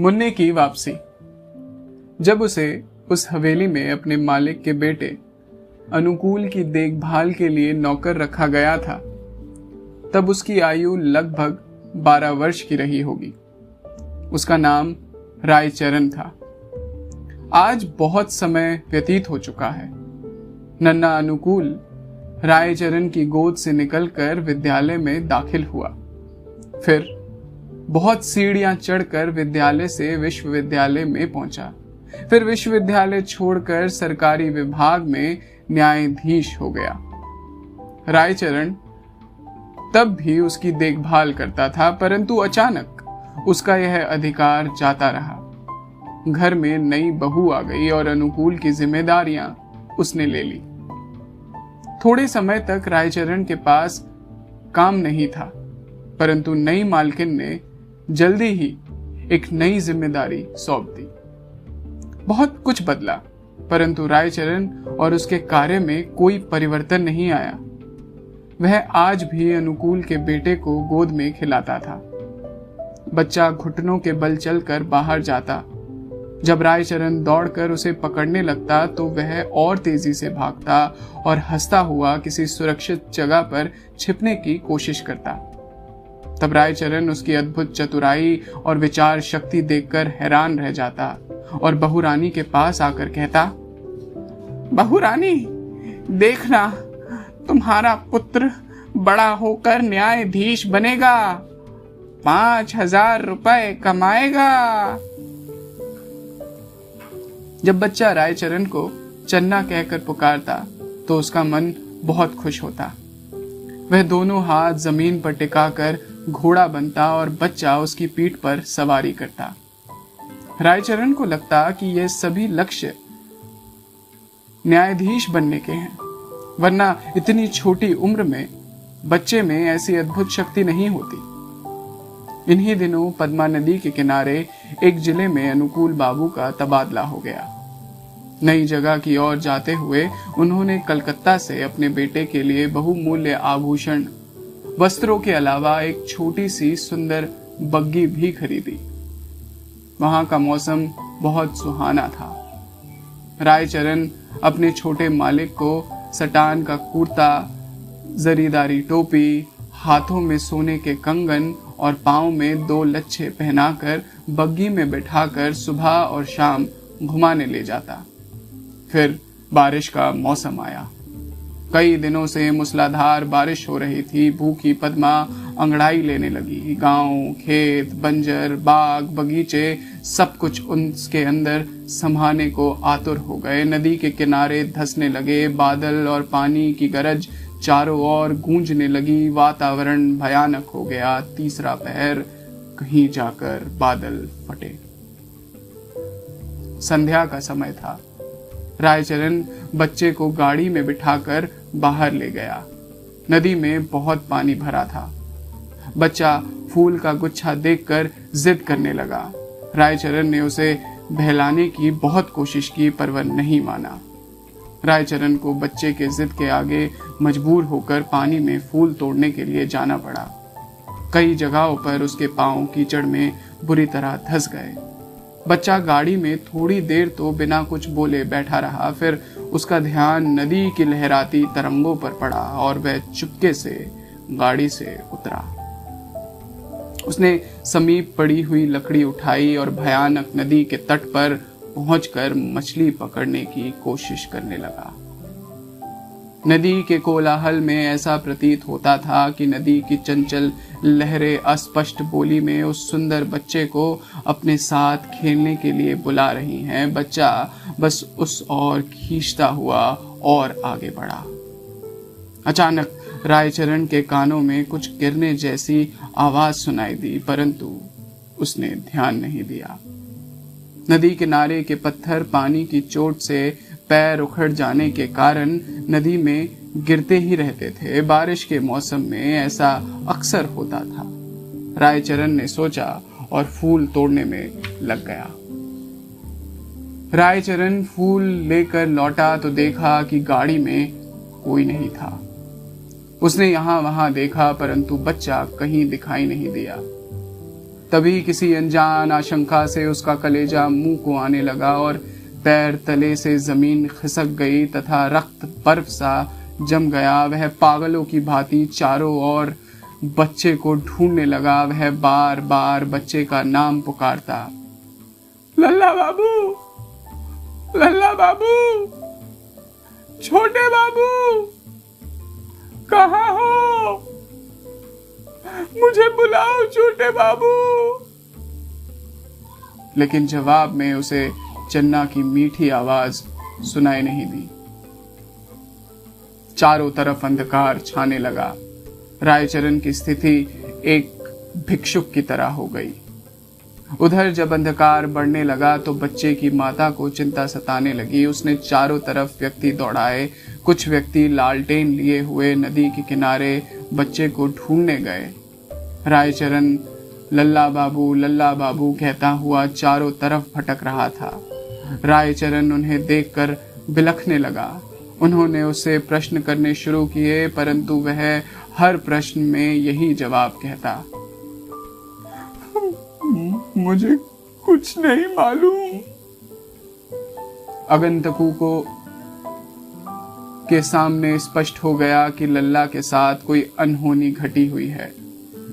मुन्ने की वापसी। जब उसे उस हवेली में अपने मालिक के बेटे अनुकूल की देखभाल के लिए नौकर रखा गया था, तब उसकी आयु लगभग बारह वर्ष की रही होगी। उसका नाम रायचरण था। आज बहुत समय व्यतीत हो चुका है। नन्ना अनुकूल रायचरण की गोद से निकलकर विद्यालय में दाखिल हुआ। फिर बहुत सीढ़ियाँ चढ़कर विद्यालय से विश्वविद्यालय में पहुँचा। फिर विश्वविद्यालय छोड़कर सरकारी विभाग में न्यायाधीश हो गया। रायचरण तब भी उसकी देखभाल करता था, परंतु अचानक उसका यह अधिकार जाता रहा। घर में नई बहू आ गई और अनुकूल की जिम्मेदारियाँ उसने ले ली। थोड़े समय तक रायचरण के पास काम नहीं था, परंतु नई मालकिन ने जल्दी ही एक नई ज़िम्मेदारी सौंप दी। बहुत कुछ बदला, परंतु रायचरण और उसके कार्य में कोई परिवर्तन नहीं आया। वह आज भी अनुकूल के बेटे को गोद में खिलाता था। बच्चा घुटनों के बल चलकर बाहर जाता। जब रायचरण दौड़कर उसे पकड़ने लगता तो वह और तेज़ी से भागता और हंसता हुआ किसी सुरक्षित जगह पर छिपने की कोशिश करता। तब रायचरण उसकी अद्भुत चतुराई और विचार शक्ति देखकर हैरान रह जाता और बहुरानी के पास आकर कहता, बहुरानी, देखना, तुम्हारा पुत्र बड़ा होकर न्यायाधीश बनेगा, पाँच हज़ार रुपए कमाएगा। जब बच्चा रायचरण को चन्ना कहकर पुकारता तो उसका मन बहुत खुश होता। वह दोनों हाथ ज़मीन पर टिकाकर घोड़ा बनता और बच्चा उसकी पीठ पर सवारी करता। रायचरण को लगता कि ये सभी लक्ष्य न्यायाधीश बनने के हैं, वरना इतनी छोटी उम्र में बच्चे में ऐसी अद्भुत शक्ति नहीं होती। इन्हीं दिनों पद्मा नदी के किनारे एक ज़िले में अनुकूल बाबू का तबादला हो गया। नई जगह की ओर जाते हुए उन्होंने कलकत्ता से अपने बेटे के लिए बहुमूल्य आभूषण वस्त्रों के अलावा एक छोटी सी सुंदर बग्गी भी खरीदी। वहाँ का मौसम बहुत सुहाना था। रायचरण अपने छोटे मालिक को सटान का कुर्ता, जरीदारी टोपी, हाथों में सोने के कंगन और पाँव में दो लच्छे पहनाकर बग्गी में बैठाकर सुबह और शाम घुमाने ले जाता। फिर बारिश का मौसम आया। कई दिनों से मूसलाधार बारिश हो रही थी। भूखी पद्मा अंगड़ाई लेने लगी। गाँव, खेत, बंजर, बाग, बगीचे, सब कुछ उसके अंदर संभाने को आतुर हो गए। नदी के किनारे धसने लगे। बादल और पानी की गरज चारों ओर गूंजने लगी। वातावरण भयानक हो गया। तीसरा पहर कहीं जाकर बादल फटे। संध्या का समय था। रायचरण बच्चे को गाड़ी में बिठाकर बाहर ले गया। नदी में बहुत पानी भरा था। बच्चा फूल का गुच्छा देखकर जिद करने लगा। रायचरण ने उसे बहलाने की बहुत कोशिश की, पर वह नहीं माना। रायचरण को बच्चे के जिद के आगे मजबूर होकर पानी में फूल तोड़ने के लिए जाना पड़ा। कई जगहों पर उसके पाँव कीचड़ में बुरी तरह धस गए। बच्चा गाड़ी में थोड़ी देर तो बिना कुछ बोले बैठा रहा। फिर उसका ध्यान नदी की लहराती तरंगों पर पड़ा और वह चुपके से गाड़ी से उतरा। उसने समीप पड़ी हुई लकड़ी उठाई और भयानक नदी के तट पर पहुंचकर मछली पकड़ने की कोशिश करने लगा। नदी के कोलाहल में ऐसा प्रतीत होता था कि नदी की चंचल लहरें अस्पष्ट बोली में उस सुंदर बच्चे को अपने साथ खेलने के लिए बुला रही हैं। बच्चा बस उस ओर खींचता हुआ और आगे बढ़ा। अचानक रायचरण के कानों में कुछ गिरने जैसी आवाज़ सुनाई दी, परंतु उसने ध्यान नहीं दिया। नदी किनारे के पत्थर पानी की चोट से पैर उखड़ जाने के कारण नदी में गिरते ही रहते थे। बारिश के मौसम में ऐसा अक्सर होता था। रायचरण ने सोचा और फूल तोड़ने में लग गया। रायचरण फूल लेकर लौटा तो देखा कि गाड़ी में कोई नहीं था। उसने यहाँ वहाँ देखा, परंतु बच्चा कहीं दिखाई नहीं दिया। तभी किसी अनजान आशंका से उसका कलेजा मुँह को आने लगा और पैर तले से ज़मीन खिसक गई तथा रक्त बर्फ़ सा जम गया। वह पागलों की भांति चारों ओर बच्चे को ढूँढने लगा। वह बार बार बच्चे का नाम पुकारता, लल्ला बाबू लल्ला बाबू, छोटे बाबू, कहा हो? मुझे बुलाओ छोटे बाबू। लेकिन जवाब में उसे चन्ना की मीठी आवाज़ सुनाई नहीं दी। चारों तरफ़ अंधकार छाने लगा। रायचरण की स्थिति एक भिक्षुक की तरह हो गई। उधर जब अंधकार बढ़ने लगा तो बच्चे की माता को चिंता सताने लगी। उसने चारों तरफ़ व्यक्ति दौड़ाए। कुछ व्यक्ति लालटेन लिए हुए नदी के किनारे बच्चे को ढूँढने गए। रायचरण, लल्ला बाबू लल्ला बाबू कहता हुआ चारों तरफ़ भटक रहा था। रायचरण उन्हें देखकर बिलखने लगा। उन्होंने उसे प्रश्न करने शुरू किए परंतु वह हर प्रश्न में यही जवाब कहता। मुझे कुछ नहीं मालूम। अगंतकू को के सामने स्पष्ट हो गया कि लल्ला के साथ कोई अनहोनी घटी हुई है।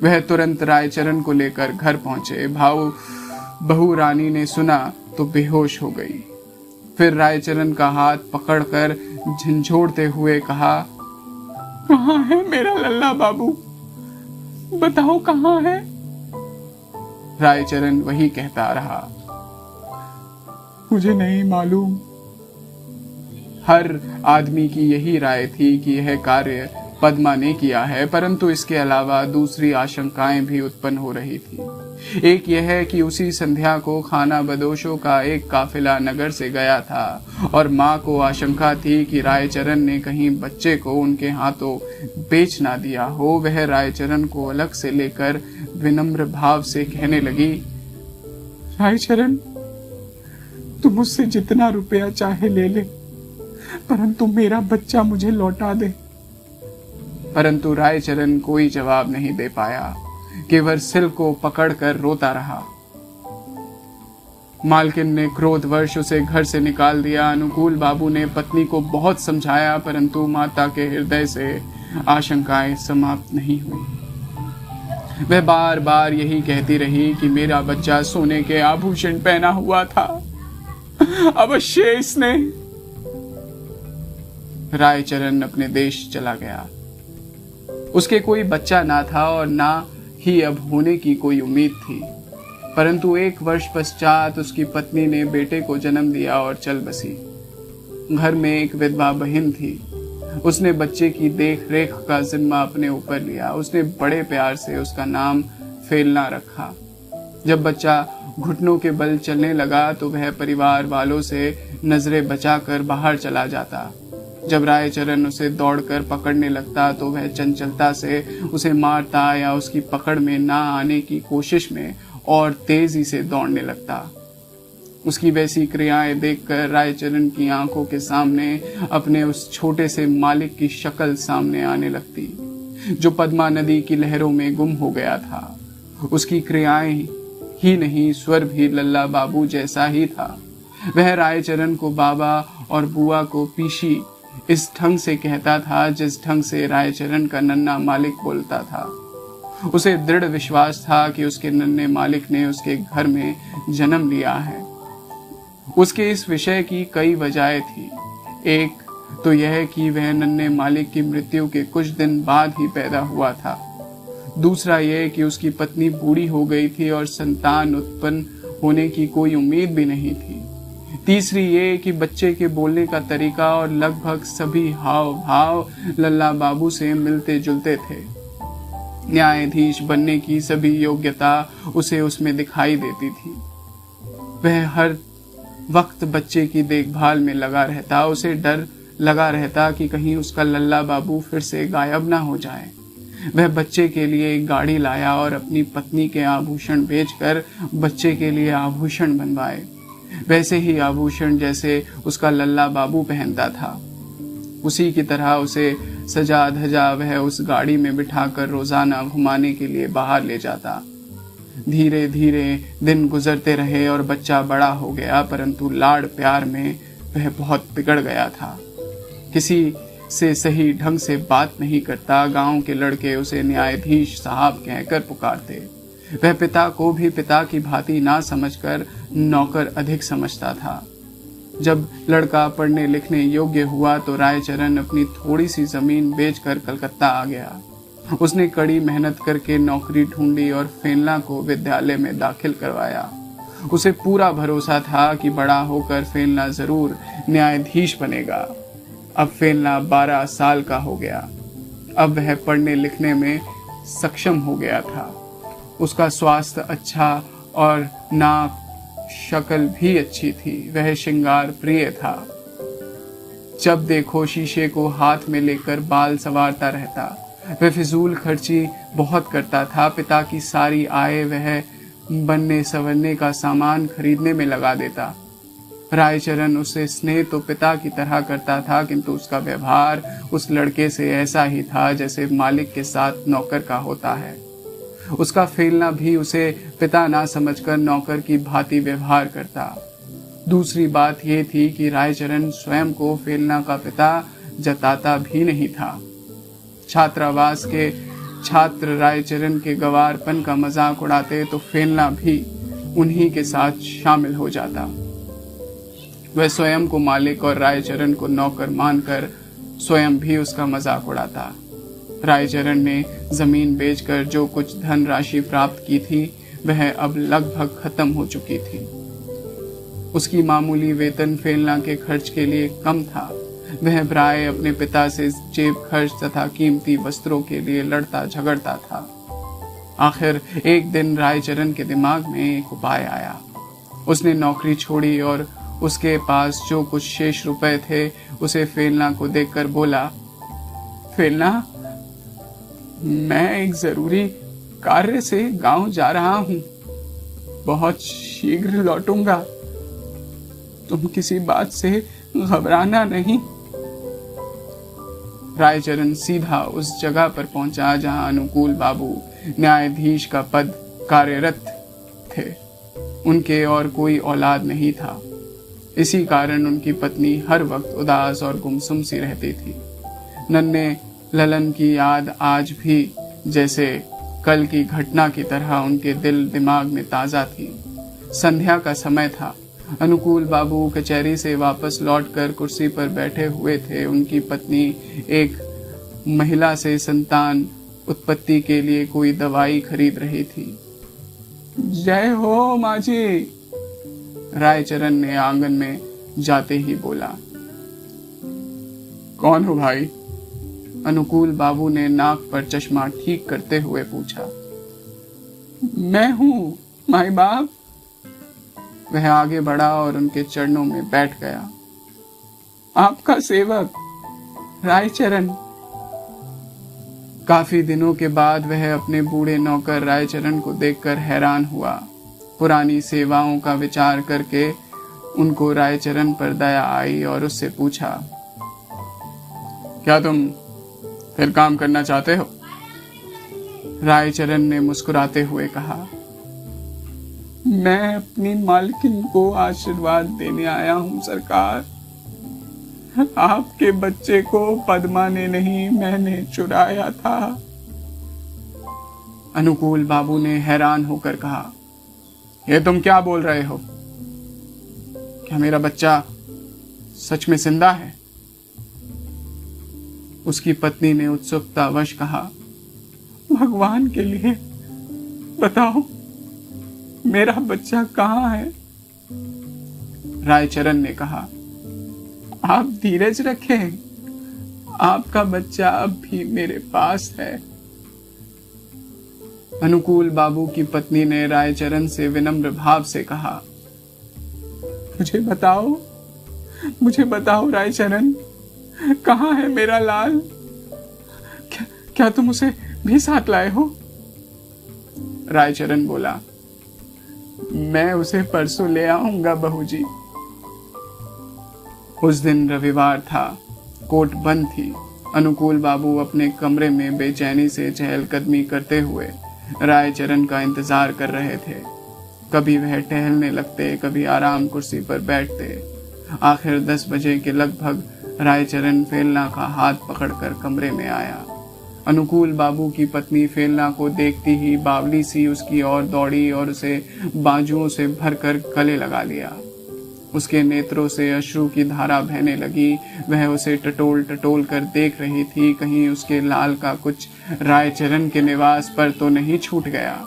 वह तुरंत रायचरण को लेकर घर पहुँचे। भाव बहु रानी ने सुना तो बेहोश हो गई। फिर रायचरण का हाथ पकड़कर झंझोड़ते हुए कहा कहा है मेरा लल्ला बाबू? बताओ कहाँ है? रायचरण वही कहता रहा, मुझे नहीं मालूम। हर आदमी की यही राय थी कि यह कार्य पद्मा ने किया है, परंतु इसके अलावा दूसरी आशंकाएँ भी उत्पन्न हो रही थी। एक यह है कि उसी संध्या को खाना बदोशों का एक काफिला नगर से गया था, और माँ को आशंका थी कि रायचरण ने कहीं बच्चे को उनके हाथों बेच ना दिया हो। वह रायचरण को अलग से लेकर विनम्र भाव से कहने लगी, रायचरण तुम मुझसे जितना रुपया चाहे ले ले, परंतु मेरा बच्चा मुझे लौटा दे। परंतु रायचरण कोई जवाब नहीं दे पाया। केवल सिल को पकड़कर रोता रहा। मालकिन ने क्रोध वर्ष उसे घर से निकाल दिया। अनुकूल बाबू ने पत्नी को बहुत समझाया, परंतु माता के हृदय से आशंकाएँ समाप्त नहीं हुई। वह बार बार यही कहती रही कि मेरा बच्चा सोने के आभूषण पहना हुआ था। अवश्य इसने रायचरण अपने देश चला गया। उसके कोई बच्चा ना था और ना ही अब होने की कोई उम्मीद थी। परंतु एक वर्ष पश्चात उसकी पत्नी ने बेटे को जन्म दिया और चल बसी। घर में एक विधवा बहन थी। उसने बच्चे की देख रेख का जिम्मा अपने ऊपर लिया। उसने बड़े प्यार से उसका नाम फेलना रखा। जब बच्चा घुटनों के बल चलने लगा तो वह परिवार वालों से नज़रें बचाकर बाहर चला जाता। जब रायचरण उसे दौड़कर पकड़ने लगता तो वह चंचलता से उसे मारता या उसकी पकड़ में ना आने की कोशिश में और तेज़ी से दौड़ने लगता। उसकी वैसी क्रियाएँ देखकर रायचरण की आँखों के सामने अपने उस छोटे से मालिक की शक्ल सामने आने लगती, जो पद्मा नदी की लहरों में गुम हो गया था। उसकी क्रियाएँ ही नहीं, स्वर भी लल्ला बाबू जैसा ही था। वह रायचरण को बाबा और बुआ को पीशी इस ढंग से कहता था जिस ढंग से रायचरण का नन्ना मालिक बोलता था। उसे दृढ़ विश्वास था कि उसके नन्हे मालिक ने उसके घर में जन्म लिया है। उसके इस विषय की कई वजह थी। एक तो यह कि वह नन्हे मालिक की मृत्यु के कुछ दिन बाद ही पैदा हुआ था। दूसरा यह कि उसकी पत्नी बूढ़ी हो गई थी और संतान उत्पन्न होने की कोई उम्मीद भी नहीं थी। तीसरी ये कि बच्चे के बोलने का तरीका और लगभग सभी हाव भाव लल्ला बाबू से मिलते जुलते थे। न्यायाधीश बनने की सभी योग्यता उसे उसमें दिखाई देती थी। वह हर वक्त बच्चे की देखभाल में लगा रहता, उसे डर लगा रहता कि कहीं उसका लल्ला बाबू फिर से गायब ना हो जाए। वह बच्चे के लिए एक गाड़ी लाया और अपनी पत्नी के आभूषण बेचकर बच्चे के लिए आभूषण बनवाए। वैसे ही आभूषण जैसे उसका लल्ला बाबू पहनता था। उसी की तरह उसे सजा धजा वह उस गाड़ी में बिठाकर रोज़ाना घुमाने के लिए बाहर ले जाता। धीरे धीरे दिन गुजरते रहे और बच्चा बड़ा हो गया, परंतु लाड़ प्यार में वह बहुत बिगड़ गया था। किसी से सही ढंग से बात नहीं करता, गाँव के लड़के उसे न्यायाधीश साहब कहकर पुकारते। वह पिता को भी पिता की भांति ना समझकर नौकर अधिक समझता था। जब लड़का पढ़ने लिखने योग्य हुआ तो रायचरण अपनी थोड़ी सी ज़मीन बेचकर कलकत्ता आ गया। उसने कड़ी मेहनत करके नौकरी ढूंढी और फेनला को विद्यालय में दाखिल करवाया। उसे पूरा भरोसा था कि बड़ा होकर फेनला ज़रूर न्यायाधीश बनेगा। अब फेनला बारह साल का हो गया। अब वह पढ़ने लिखने में सक्षम हो गया था। उसका स्वास्थ्य अच्छा और नाक, शक्ल भी अच्छी थी। वह श्रृंगार प्रिय था। जब देखो शीशे को हाथ में लेकर बाल सवारता रहता, वह फिजूल खर्ची बहुत करता था। पिता की सारी आय वह बनने सवरने का सामान खरीदने में लगा देता। रायचरण उससे स्नेह तो पिता की तरह करता था, किंतु उसका व्यवहार उस लड़के से ऐसा ही था जैसे मालिक के साथ नौकर का होता है। उसका फेलना भी उसे पिता ना समझकर नौकर की भांति व्यवहार करता। दूसरी बात यह थी कि रायचरण स्वयं को फेलना का पिता जताता भी नहीं था। छात्रावास के छात्र रायचरण के गवारपन का मज़ाक उड़ाते तो फेलना भी उन्हीं के साथ शामिल हो जाता। वह स्वयं को मालिक और रायचरण को नौकर मानकर स्वयं भी उसका मज़ाक उड़ाता। रायचरण ने ज़मीन बेचकर जो कुछ धन राशि प्राप्त की थी, वह अब लगभग खत्म हो चुकी थी। उसकी मामूली वेतन फेलना के खर्च के लिए कम था। वह प्राय अपने पिता से जेब खर्च तथा कीमती वस्त्रों के लिए लड़ता झगड़ता था। आखिर एक दिन रायचरण के दिमाग में एक उपाय आया। उसने नौकरी छोड़ी और उसके पास जो कुछ शेष रुपए थे, उसे फेलना को देखकर बोला, फेलना? मैं एक ज़रूरी कार्य से गाँव जा रहा हूँ। बहुत शीघ्र लौटूँगा। तुम किसी बात से घबराना नहीं। रायचरण सीधा उस जगह पर पहुँचा जहाँ अनुकूल बाबू न्यायाधीश का पद कार्यरत थे। उनके और कोई औलाद नहीं था। इसी कारण उनकी पत्नी हर वक्त उदास और गुमसुम सी रहती थी। नन्हे ललन की याद आज भी जैसे कल की घटना की तरह उनके दिल दिमाग में ताज़ा थी। संध्या का समय था। अनुकूल बाबू कचहरी से वापस लौटकर कुर्सी पर बैठे हुए थे। उनकी पत्नी एक महिला से संतान उत्पत्ति के लिए कोई दवाई खरीद रही थी। जय हो माझी रायचरण ने आँगन में जाते ही बोला, कौन हो भाई? अनुकूल बाबू ने नाक पर चश्मा ठीक करते हुए पूछा, मैं हूँ, माई बाप? वह आगे बढ़ा और उनके चरणों में बैठ गया। आपका सेवक, रायचरण। काफ़ी दिनों के बाद वह अपने बूढ़े नौकर रायचरण को देखकर हैरान हुआ। पुरानी सेवाओं का विचार करके उनको रायचरण पर दया आई और उससे पूछा, क्या तुम फिर काम करना चाहते हो? रायचरण ने मुस्कुराते हुए कहा, मैं अपनी मालकिन को आशीर्वाद देने आया हूँ, सरकार। आपके बच्चे को पद्मा ने नहीं मैंने चुराया था। अनुकूल बाबू ने हैरान होकर कहा, ये तुम क्या बोल रहे हो? क्या मेरा बच्चा सच में ज़िंदा है? उसकी पत्नी ने उत्सुकतावश कहा, भगवान के लिए बताओ, मेरा बच्चा कहाँ है? रायचरण ने कहा, आप धीरज रखें, आपका बच्चा अब भी मेरे पास है. अनुकूल बाबू की पत्नी ने रायचरण से विनम्र भाव से कहा, मुझे बताओ मुझे बताओ रायचरण कहा है मेरा लाल? क्या, क्या तुम उसे भी साथ लाए हो? रायचरण बोला मैं उसे परसों ले आऊँगा बहू जी उस दिन रविवार था कोर्ट बंद थी। अनुकूल बाबू अपने कमरे में बेचैनी से चहलकदमी करते हुए रायचरण का इंतज़ार कर रहे थे। कभी वह टहलने लगते कभी आराम कुर्सी पर बैठते। आखिर दस बजे के लगभग रायचरण फेलना का हाथ पकड़कर कमरे में आया। अनुकूल बाबू की पत्नी फेलना को देखती ही बावली सी उसकी ओर दौड़ी और उसे बाजुओं से भरकर गले लगा लिया। उसके नेत्रों से अश्रु की धारा बहने लगी। वह उसे टटोल टटोल कर देख रही थी। कहीं उसके लाल का कुछ रायचरण के निवास पर तो नहीं छूट गया।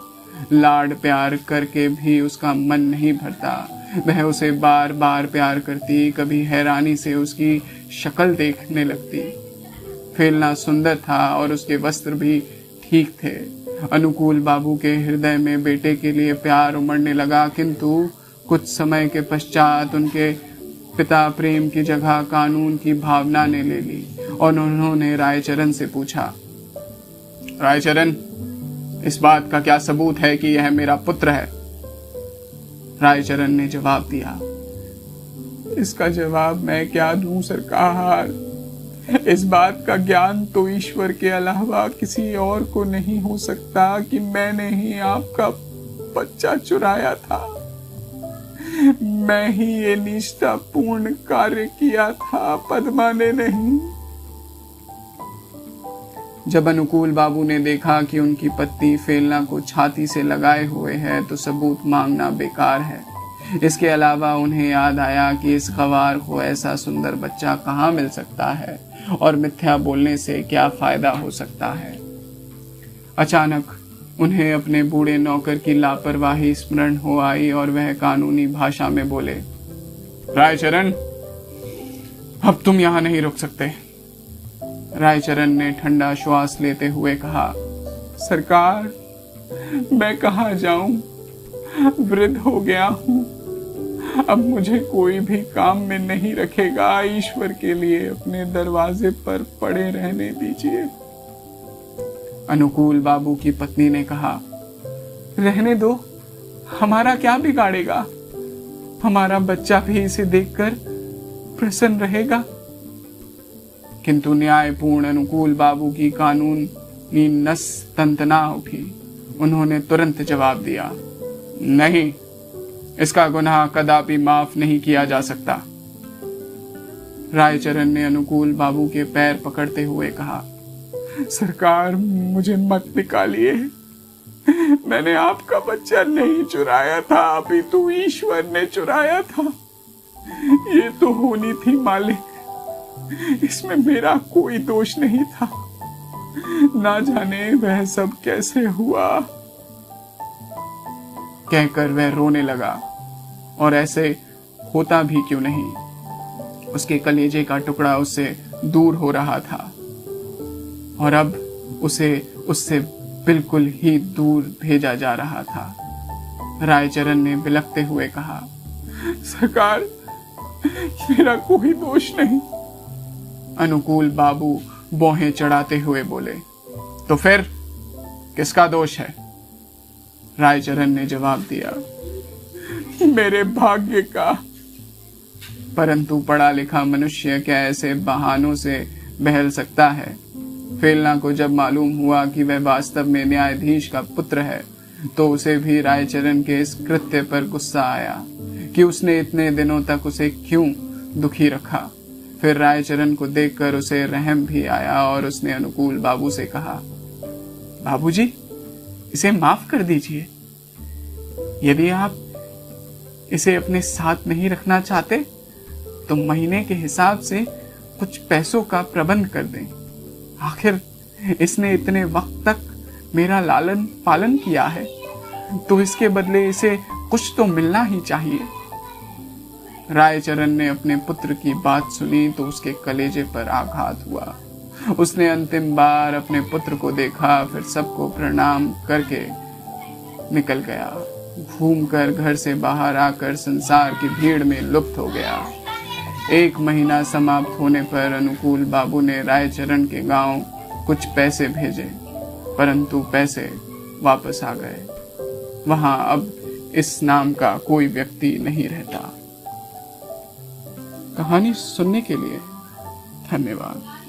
लाड प्यार करके भी उसका मन नहीं भरता। वह उसे बार बार प्यार करती, कभी हैरानी से उसकी शक्ल देखने लगती। फेलना सुंदर था और उसके वस्त्र भी ठीक थे। अनुकूल बाबू के हृदय में बेटे के लिए प्यार उमड़ने लगा, किंतु कुछ समय के पश्चात उनके पिता प्रेम की जगह कानून की भावना ने ले ली और उन्होंने रायचरण से पूछा, रायचरण, इस बात का क्या सबूत है कि यह मेरा पुत्र है? रायचरण ने जवाब दिया, इसका जवाब मैं क्या दूँ सरकार? इस बात का ज्ञान तो ईश्वर के अलावा किसी और को नहीं हो सकता कि मैंने ही आपका बच्चा चुराया था। मैं ही ये निष्ठापूर्ण कार्य किया था, पद्मा ने नहीं। जब अनुकूल बाबू ने देखा कि उनकी पत्नी फेलना को छाती से लगाए हुए है तो सबूत मांगना बेकार है। इसके अलावा उन्हें याद आया कि इस गवार को ऐसा सुंदर बच्चा कहाँ मिल सकता है, और मिथ्या बोलने से क्या फ़ायदा हो सकता है। अचानक उन्हें अपने बूढ़े नौकर की लापरवाही स्मरण हो आई और वह कानूनी भाषा में बोले, रायचरण, अब तुम यहाँ नहीं रुक सकते। रायचरण ने ठंडा श्वास लेते हुए कहा, सरकार, मैं कहा जाऊँ? वृद्ध हो गया हूँ। अब मुझे कोई भी काम में नहीं रखेगा। ईश्वर के लिए अपने दरवाजे पर पड़े रहने दीजिए। अनुकूल बाबू की पत्नी ने कहा, रहने दो। हमारा क्या बिगाड़ेगा? हमारा बच्चा भी इसे देखकर प्रसन्न रहेगा। किंतु न्यायपूर्ण, अनुकूल बाबू की कानून नस तंतना उठी उन्होंने तुरंत जवाब दिया, नहीं, इसका गुनाह कदापि माफ़ नहीं किया जा सकता। रायचरण ने अनुकूल बाबू के पैर पकड़ते हुए कहा, सरकार, मुझे मत निकालिए। मैंने आपका बच्चा नहीं चुराया था, अभी तो ईश्वर ने चुराया था। ये तो होनी थी मालिक। इसमें मेरा कोई दोष नहीं था। ना जाने वह सब कैसे हुआ। कहकर वह रोने लगा और ऐसे होता भी क्यों नहीं? उसके कलेजे का टुकड़ा उससे दूर हो रहा था और अब उसे उससे बिल्कुल ही दूर भेजा जा रहा था। रायचरण ने बिलखते हुए कहा, सरकार, मेरा कोई दोष नहीं। अनुकूल बाबू बोहे चढ़ाते हुए बोले तो फिर किसका दोष है? रायचरण ने जवाब दिया, मेरे भाग्य का। परंतु पढ़ा लिखा मनुष्य क्या ऐसे बहानों से बहल सकता है? फेलना को जब मालूम हुआ कि वह वास्तव में न्यायाधीश का पुत्र है तो उसे भी रायचरण के इस कृत्य पर गुस्सा आया कि उसने इतने दिनों तक उसे क्यों दुखी रखा? फिर रायचरण को देखकर उसे रहम भी आया और उसने अनुकूल बाबू से कहा बाबूजी, इसे माफ़ कर दीजिए। यदि आप इसे अपने साथ नहीं रखना चाहते तो महीने के हिसाब से कुछ पैसों का प्रबंध कर दें। आखिर इसने इतने वक्त तक मेरा लालन पालन किया है तो इसके बदले इसे कुछ तो मिलना ही चाहिए। रायचरण ने अपने पुत्र की बात सुनी तो उसके कलेजे पर आघात हुआ। उसने अंतिम बार अपने पुत्र को देखा, फिर सबको प्रणाम करके निकल गया। घूमकर घर से बाहर आकर संसार की भीड़ में लुप्त हो गया। एक महीना समाप्त होने पर अनुकूल बाबू ने रायचरण के गाँव कुछ पैसे भेजे, परंतु पैसे वापस आ गए। वहाँ अब इस नाम का कोई व्यक्ति नहीं रहता। कहानी सुनने के लिए धन्यवाद।